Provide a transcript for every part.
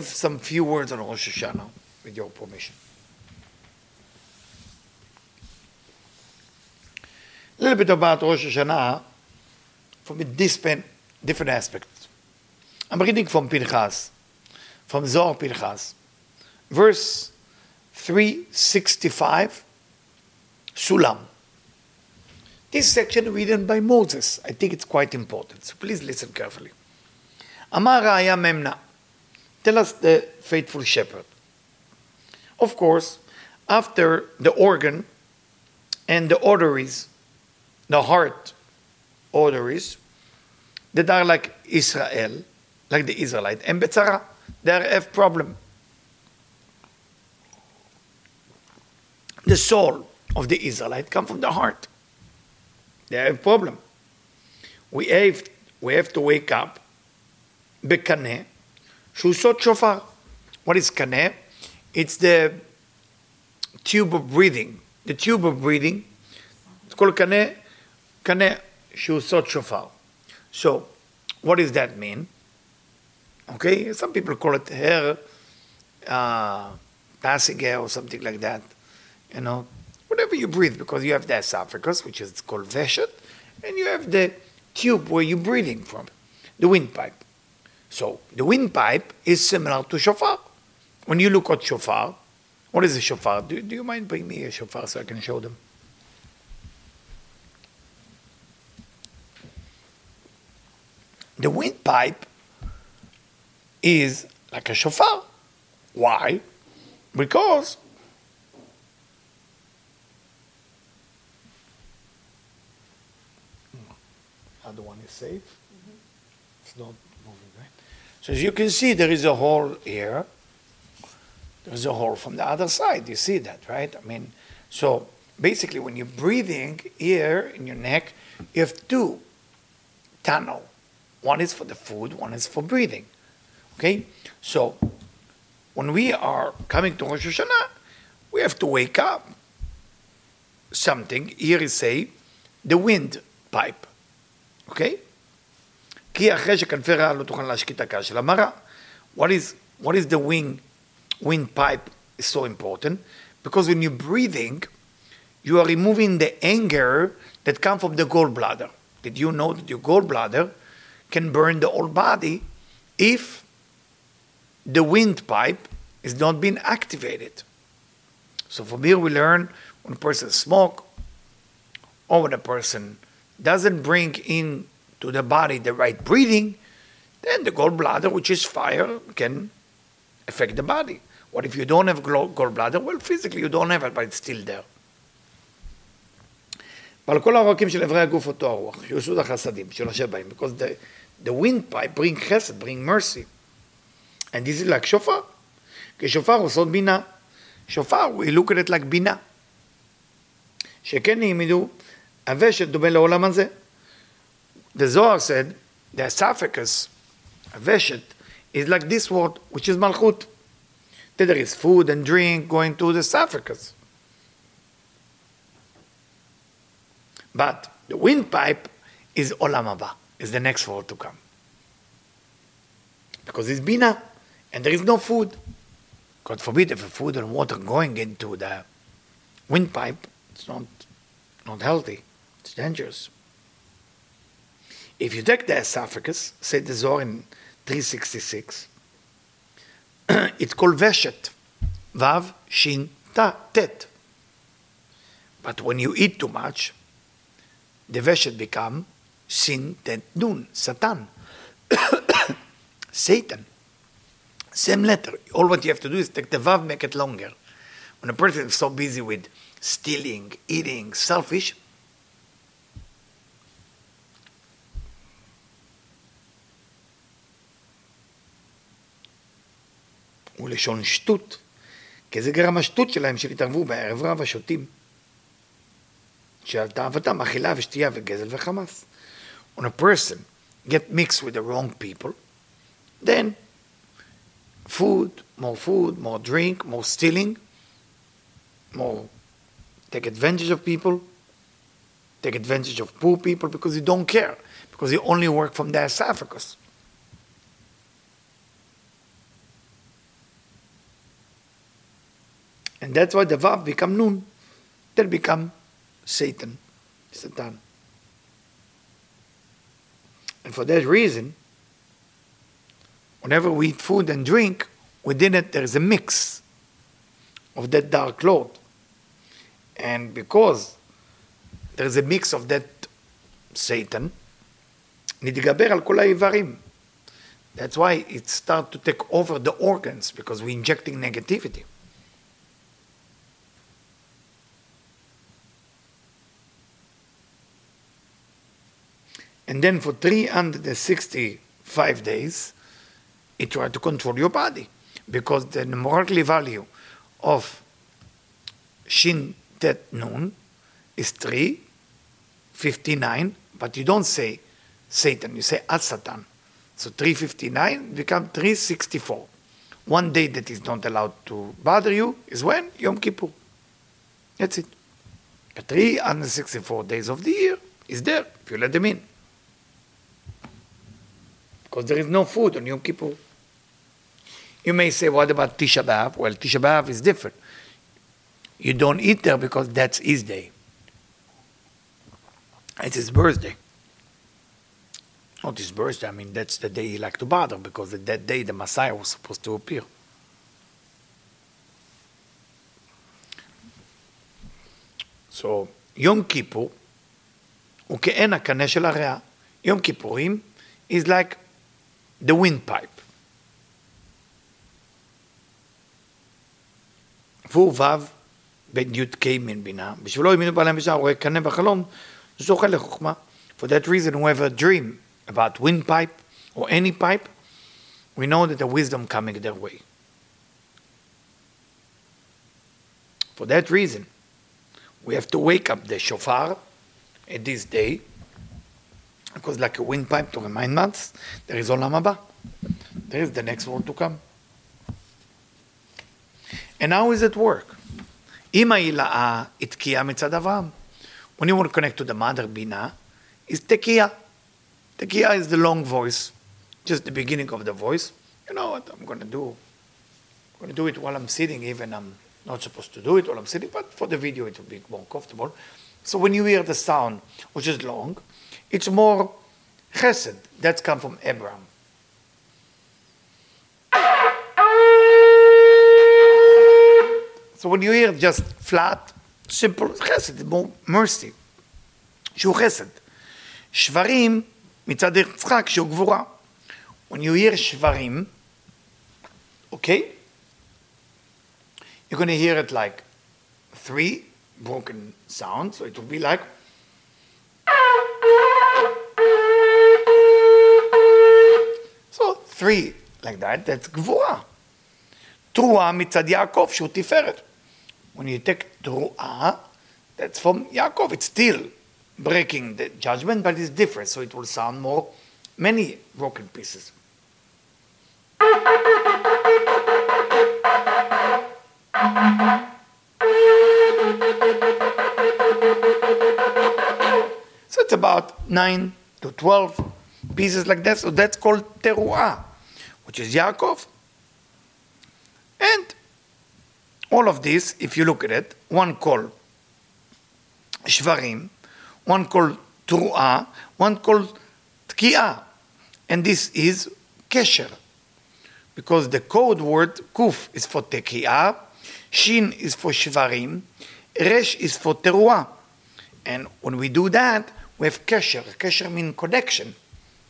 some few words on Rosh Hashanah, with your permission. A little bit about Rosh Hashanah from a different, different aspect. I'm reading from Pinchas, from Zohar Pinchas, verse 365, Sulam. This section written by Moses. I think it's quite important, so please listen carefully. Amar Raya Memna. Tell us the faithful shepherd. Of course, after the organ and the arteries, the heart arteries, that are like Israel, like the Israelite, and Betzara, they have problem. The soul of the Israelite come from the heart. They have problem. We have, we have to wake up, bekaneh, Shusot shofar. What is kane? It's the tube of breathing. The tube of breathing. It's called kane. Kane shusot shofar. So, what does that mean? Okay, some people call it hair, uh, passing or something like that. You know, whatever you breathe, because you have the esophagus, which is called veshet, and you have the tube where you're breathing from, the windpipe. So the windpipe is similar to shofar. When you look at shofar, what is a shofar? Do, do you mind bringing me a shofar so I can show them? The windpipe is like a shofar. Why? Because other one is safe. Mm-hmm. It's not so as you can see, there is a hole here. There's a hole from the other side. You see that, right? I mean, so basically, when you're breathing here in your neck, you have two tunnel. One is for the food, one is for breathing. Okay? So when we are coming to Rosh Hashanah, we have to wake up. Something, here is say, the wind pipe. Okay? כי אחרי שכנפי רעל לא תוכל להשקיט הקש של המרה. What is, what is the wing, windpipe is so important? Because when you're breathing, you are removing the anger that comes from the gallbladder. Did you know that your gallbladder can burn the whole body if the windpipe is not being activated? So from here we learn when a person smoke or when a person doesn't bring in to the body the right breathing, then the gallbladder, which is fire, can affect the body. What if you don't have gallbladder? Well, physically you don't have it, but it's still there. ועל כל העורקים של אברי הגוף אותו הרוח, שיושוד החסדים, שיושב בהם, because the, the windpipe bring חסד, bring mercy. And this is like שופר. כי שופר הוא סוד בינה. שופר, we look at it like בינה. שכן העמידו הוושט דומה לעולם הזה. The Zohar said the esophagus, veshet, is like this word, which is malchut. That there is food and drink going to the esophagus. But the windpipe is olam haba, is the next word to come. Because it's bina, and there is no food. God forbid if food and water going into the windpipe, it's not, not healthy, it's dangerous. If you take the esophagus, say the Zohar in 366, it's called Veshet. Vav, Shin, Ta, Tet. But when you eat too much, the Veshet become Sin, Tet, Nun, Satan. Satan. Same letter. All what you have to do is take the Vav, make it longer. When a person is so busy with stealing, eating, selfish, לשון שטות, כי זה גרם השטות שלהם שהתערבו בערב רב השותים. שעל תאוותם אכילה ושתייה וגזל וחמאס. When a person get mixed with the wrong people, then food, more food, more drink, more stealing, more take advantage of people, take advantage of poor people because you don't care, because you only work from their esophagus. And that's why the Vav become Nun. Then become Satan, Satan. And for that reason, whenever we eat food and drink, within it there is a mix of that dark lord. And because there is a mix of that Satan, נתגבר על כל האיברים. That's why it starts to take over the organs because we're injecting negativity. And then for 365 days, it tries to control your body because the numerically value of Shin Tet Nun is 359, but you don't say Satan, you say Asatan. So 359 become 364. One day that is not allowed to bother you is when? Yom Kippur. That's it. But 364 days of the year is there if you let them in Because there is no food on Yom Kippur. You may say, what about Tisha B'Av? Well, Tisha B'Av is different. You don't eat there because that's his day. It's his birthday. Not his birthday, I mean, that's the day he liked to bother because that day the Messiah was supposed to appear. So, Yom Kippur הוא כעין הקנה של הריאה. יום כיפורים is like the windpipe. והוא ו' בין י"ק מן בינה, בשבילו האמינו בעלי המשנה, הוא רואה קנה בחלום, זוכה לחוכמה. For that reason, whoever dream about windpipe or any pipe, we know that the wisdom coming their way. For that reason, we have to wake up the shofar at this day, because like a windpipe to remind months, there is Olam Haba. There is the next world to come. And how is it work? Ima. When you want to connect to the mother bina, is tekiya. Tekiya is the long voice, just the beginning of the voice. You know what I'm going to do? I'm going to do it while I'm sitting, even I'm not supposed to do it while I'm sitting, but for the video it will be more comfortable. So when you hear the sound, which is long, it's more chesed. That's come from Abraham. So when you hear just flat, simple, chesed, more mercy. שהוא חסד. שברים מצד יצחק שהוא גבורה. When you hear שברים, okay, you're going to hear it like three broken sounds, so it will be like so three like that, that's גבורה. תרועה מצד יעקב שהוא תפארת. When you take תרועה, that's from Yaakov, it's still breaking the judgment, but it's different, so it will sound more many broken pieces. So it's about 9 to 12 pieces like that. So that's called teruah, which is Yaakov. And all of this, if you look at it, one called shvarim, one called tru'ah, one called tki'ah. And this is kesher. Because the code word kuf is for teki'ah, shin is for shvarim, resh is for teruah. And when we do that, we have kesher. kesher means connection.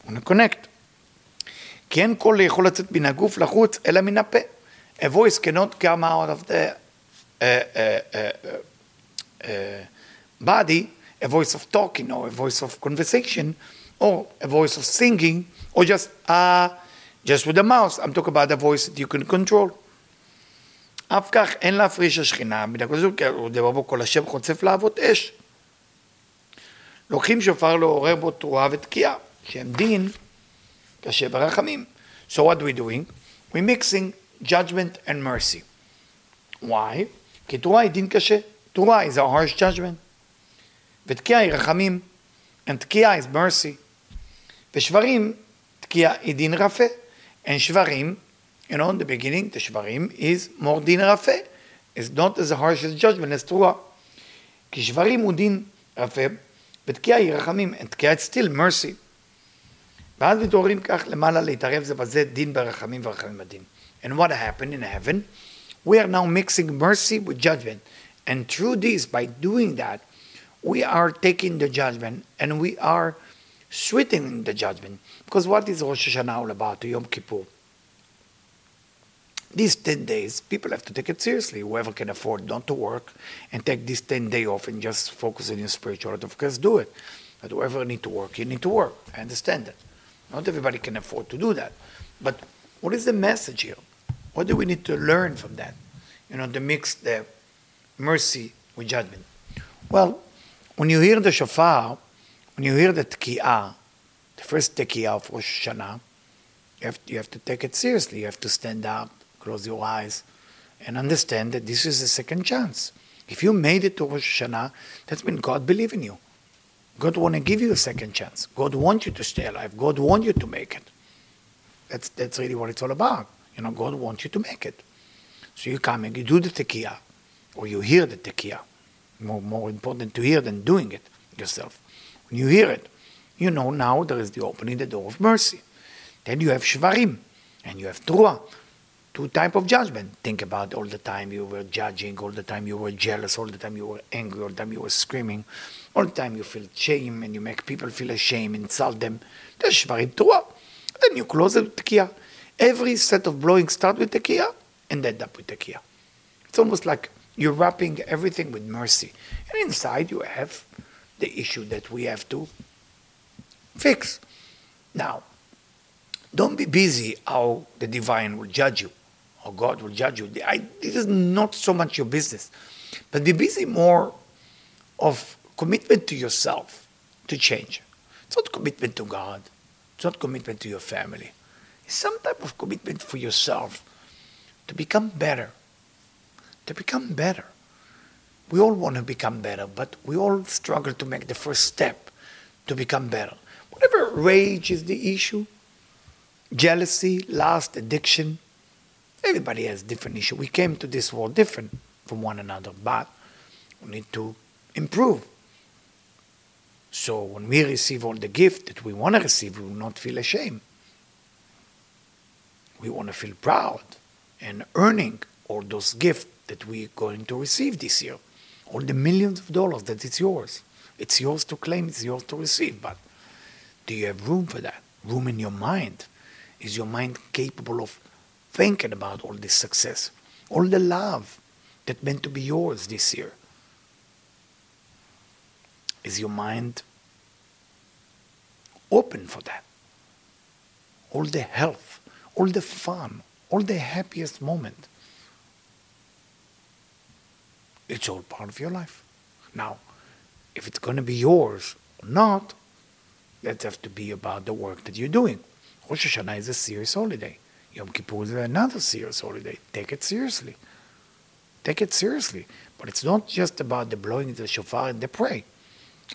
We want to connect. כי אין קול יכול לצאת מן הגוף לחוץ, אלא מן הפה. A voice cannot come out of the uh, uh, uh, body, a voice of talking or a voice of conversation or a voice of singing or just uh, just with the mouth. I'm talking about a voice that you can control. אף כך אין להפריש השכינה מן הקדוש ברוך הוא דבר בו כל השם חוצף להבות אש. לוקחים שופר לעורר בו תרועה ותקיעה, שהם דין קשה ברחמים. So what are we doing? We're mixing judgment and mercy. Why? כי תרועה היא דין קשה. תרועה is a harsh judgment. ותקיעה היא רחמים. And תקיעה is mercy. ושברים, תקיעה היא דין רפה. And שברים, you know, in the beginning, the shvarim is more din rafe. is not as harsh as judgment as תרועה. כי שברים הוא דין רפה, ותקיעה היא רחמים, and תקיעה is still mercy. ואז מתעוררים כך למעלה להתערב זה בזה דין ברחמים ורחמים בדין. And what happened in heaven? We are now mixing mercy with judgment. And through this, by doing that, we are taking the judgment and we are sweetening the judgment. Because what is Rosh Hashanah all about, Yom Kippur? These 10 days, people have to take it seriously. Whoever can afford not to work and take this 10 day off and just focus on your spirituality, of course, do it. But whoever need to work, you need to work. I understand that. Not everybody can afford to do that. But what is the message here? What do we need to learn from that? You know, to mix the mercy with judgment. Well, when you hear the shofar, when you hear the tekiah, the first tekiah of Rosh Hashanah, you have, you have to take it seriously. You have to stand up, close your eyes, and understand that this is a second chance. If you made it to Rosh Hashanah, that's when God believe in you. God want to give you a second chance. God wants you to stay alive. God wants you to make it. That's, that's really what it's all about. You know, God wants you to make it. So you come and you do the tekiah, or you hear the tekiah. More, more important to hear than doing it yourself. When you hear it, you know now there is the opening the door of mercy. Then you have shvarim, and you have trua, two type of judgment. Think about all the time you were judging, all the time you were jealous, all the time you were angry, all the time you were screaming, all the time you feel shame and you make people feel ashamed, insult them. There's shvarim trua. Then you close it with tekiah. Every set of blowing start with tekiah and end up with tekiah. It's almost like you're wrapping everything with mercy. And inside you have the issue that we have to fix. Now, don't be busy how the divine will judge you, or God will judge you. I, this is not so much your business, but be busy more of commitment to yourself to change. It's not commitment to God. It's not commitment to your family. It's some type of commitment for yourself to become better. To become better. We all want to become better, but we all struggle to make the first step to become better. Whatever rage is the issue, jealousy, lust, addiction, everybody has different issue. We came to this world different from one another, but we need to improve. So when we receive all the gift that we want to receive, we will not feel ashamed. We want to feel proud and earning all those gifts that we're going to receive this year. All the millions of dollars that it's yours. It's yours to claim, it's yours to receive. But do you have room for that? Room in your mind? Is your mind capable of thinking about all this success? All the love that meant to be yours this year? Is your mind open for that? All the health, all the fun, all the happiest moment. It's all part of your life. Now, if it's going to be yours or not, that has to be about the work that you're doing. Rosh Hashanah is a serious holiday. Yom Kippur is another serious holiday. Take it seriously. Take it seriously. But it's not just about the blowing of the shofar and the pray.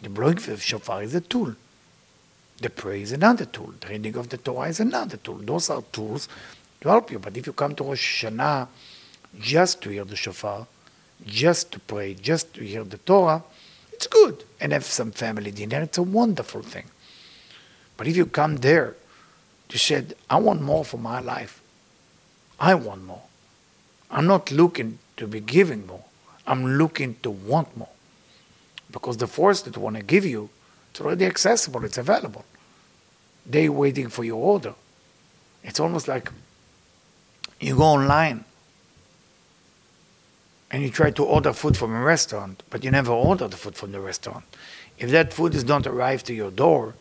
The blowing of the shofar is a tool. The prayer is another tool. The reading of the Torah is another tool. Those are tools to help you. But if you come to Rosh Hashanah just to hear the shofar, just to pray, just to hear the Torah, it's good. And have some family dinner, it's a wonderful thing. But if you come there to said, I want more for my life, I want more. I'm not looking to be giving more. I'm looking to want more. Because the force that want to give you, it's already accessible, it's available. They waiting for your order. It's almost like you go online and you try to order food from a restaurant, but you never order the food from the restaurant. If that food is not arrived to your door,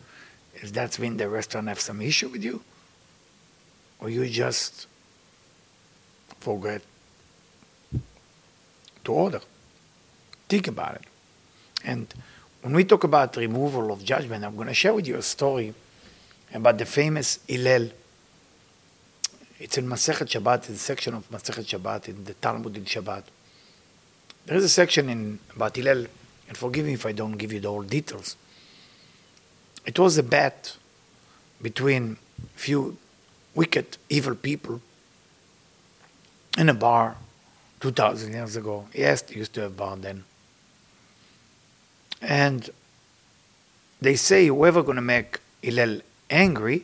is that when the restaurant have some issue with you? Or you just forget to order? Think about it. And when we talk about removal of judgment, I'm going to share with you a story about the famous Hillel it's in Masechet Shabbat, in section of Masechet Shabbat, in the Talmud in Shabbat. There is a section in about Hillel, and forgive me if I don't give you the whole details. It was a bet between few wicked, evil people in a bar 2,000 years ago. Yes, they used to have bar then. And they say whoever going to make Hillel angry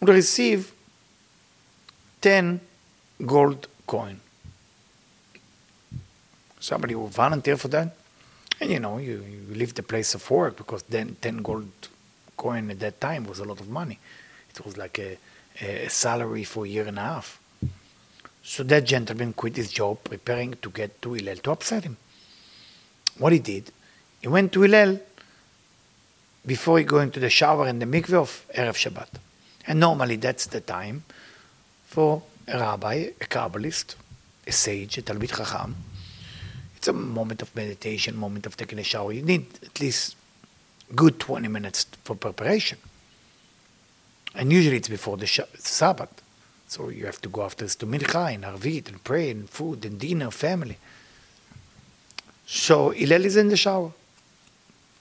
will receive 10 gold coin. Somebody will volunteer for that. And you know, you, you leave the place of work because then 10 gold coin at that time was a lot of money. It was like a, a salary for a year and a half. So that gentleman quit his job, preparing to get to Hillel to upset him. What he did, he went to Hillel before he go into the shower and the mikveh of Erev Shabbat. And normally that's the time for a rabbi, a Kabbalist, a sage, a Talmid Chacham. It's a moment of meditation, moment of taking a shower. You need at least good 20 minutes for preparation. And usually it's before the Sabbath. So you have to go after this to Mincha and Arvit and pray and food and dinner, family. So Hillel is in the shower.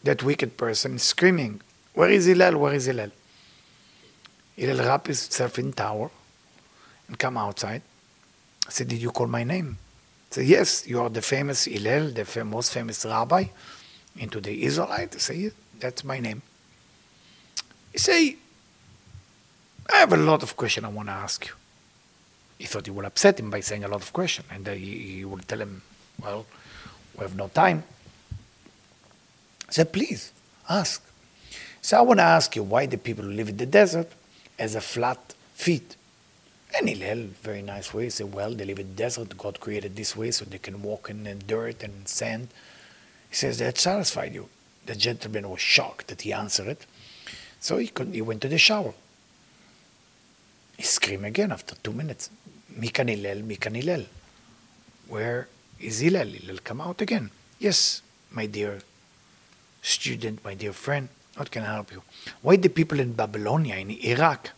That wicked person is screaming, Where is Hillel? Where is Hillel? Hillel wrapped himself in towel and come outside. I said, Did you call my name? I said, Yes, you are the famous Hillel, the most famous rabbi into the Israelite. I say, That's my name. He say, I have a lot of questions I want to ask you. He thought he would upset him by saying a lot of questions, and uh, he, he would tell him, Well, we have no time. I said, Please, ask. So I want to ask you why the people who live in the desert has a flat feet. And Hillel, very nice way, said, Well, they live in the desert. God created this way so they can walk in the dirt and sand. He says, That satisfied you. The gentleman was shocked that he answered it. So he, he went to the shower. He screamed again after two minutes. Mikan Hillel, Mikan Hillel. Where is Hillel? Hillel come out again. Yes, my dear student, my dear friend, what can I help you? Why the people in Babylonia, in Iraq,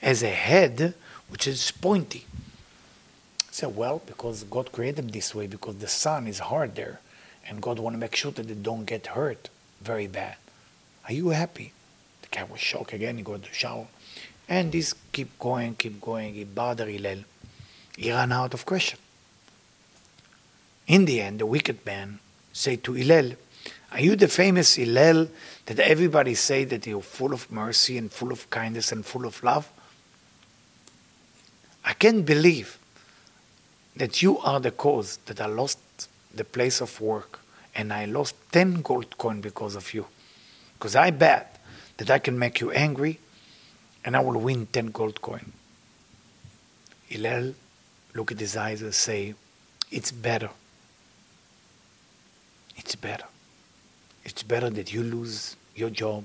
has a head which is pointy? I said, well, because God created them this way, because the sun is hard there, and God want to make sure that they don't get hurt very bad. Are you happy? The guy was shocked again. He got to shower. And this keep going, keep going. He bothered Hillel. He ran out of question. In the end, the wicked man said to Hillel, Are you the famous Hillel that everybody say that you're full of mercy and full of kindness and full of love? I can't believe that you are the cause that I lost the place of work and I lost 10 gold coin because of you. Because I bet that I can make you angry and I will win 10 gold coin. Hillel look at his eyes and say, It's better. It's better. It's better that you lose your job,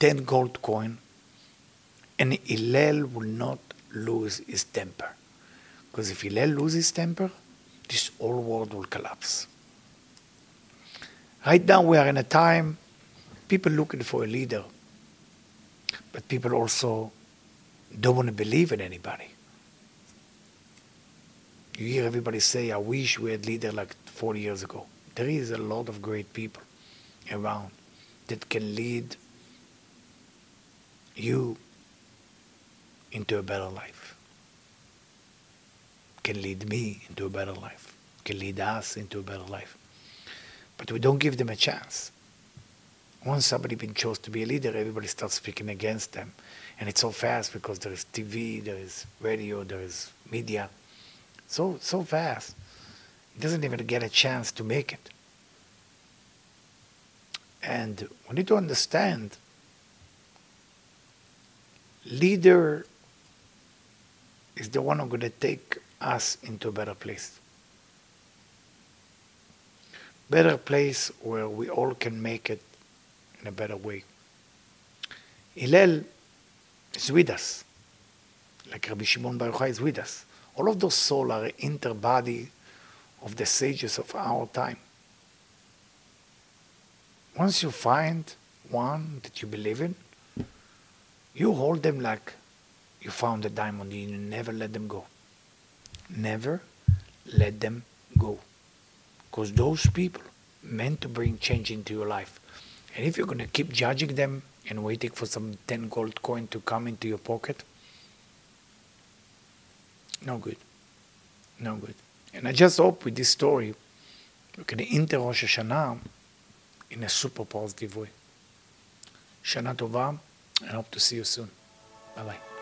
10 gold coin, and Hillel will not lose his temper. Because if Hillel loses temper, this whole world will collapse. Right now, we are in a time people looking for a leader, but people also don't want to believe in anybody. You hear everybody say, I wish we had leader like 40 years ago. There is a lot of great people around that can lead you into a better life, can lead me into a better life, can lead us into a better life. But we don't give them a chance. Once somebody been chosen to be a leader, everybody starts speaking against them. And it's so fast because there is TV, there is radio, there is media. So so fast. He doesn't even get a chance to make it. And we need to understand leader is the one who's going to take us into a better place. Better place where we all can make it in a better way. Hillel is with us, like Rabbi Shimon Bar Yochai is with us. All of those souls are interbody of the sages of our time. Once you find one that you believe in, you hold them like you found a diamond. And you never let them go. Never let them go. Because those people meant to bring change into your life. And if you're going to keep judging them and waiting for some 10 gold coin to come into your pocket, no good. No good. And I just hope with this story, we can enter Rosh Hashanah in a super positive way. Shana Tova, and hope to see you soon. Bye bye.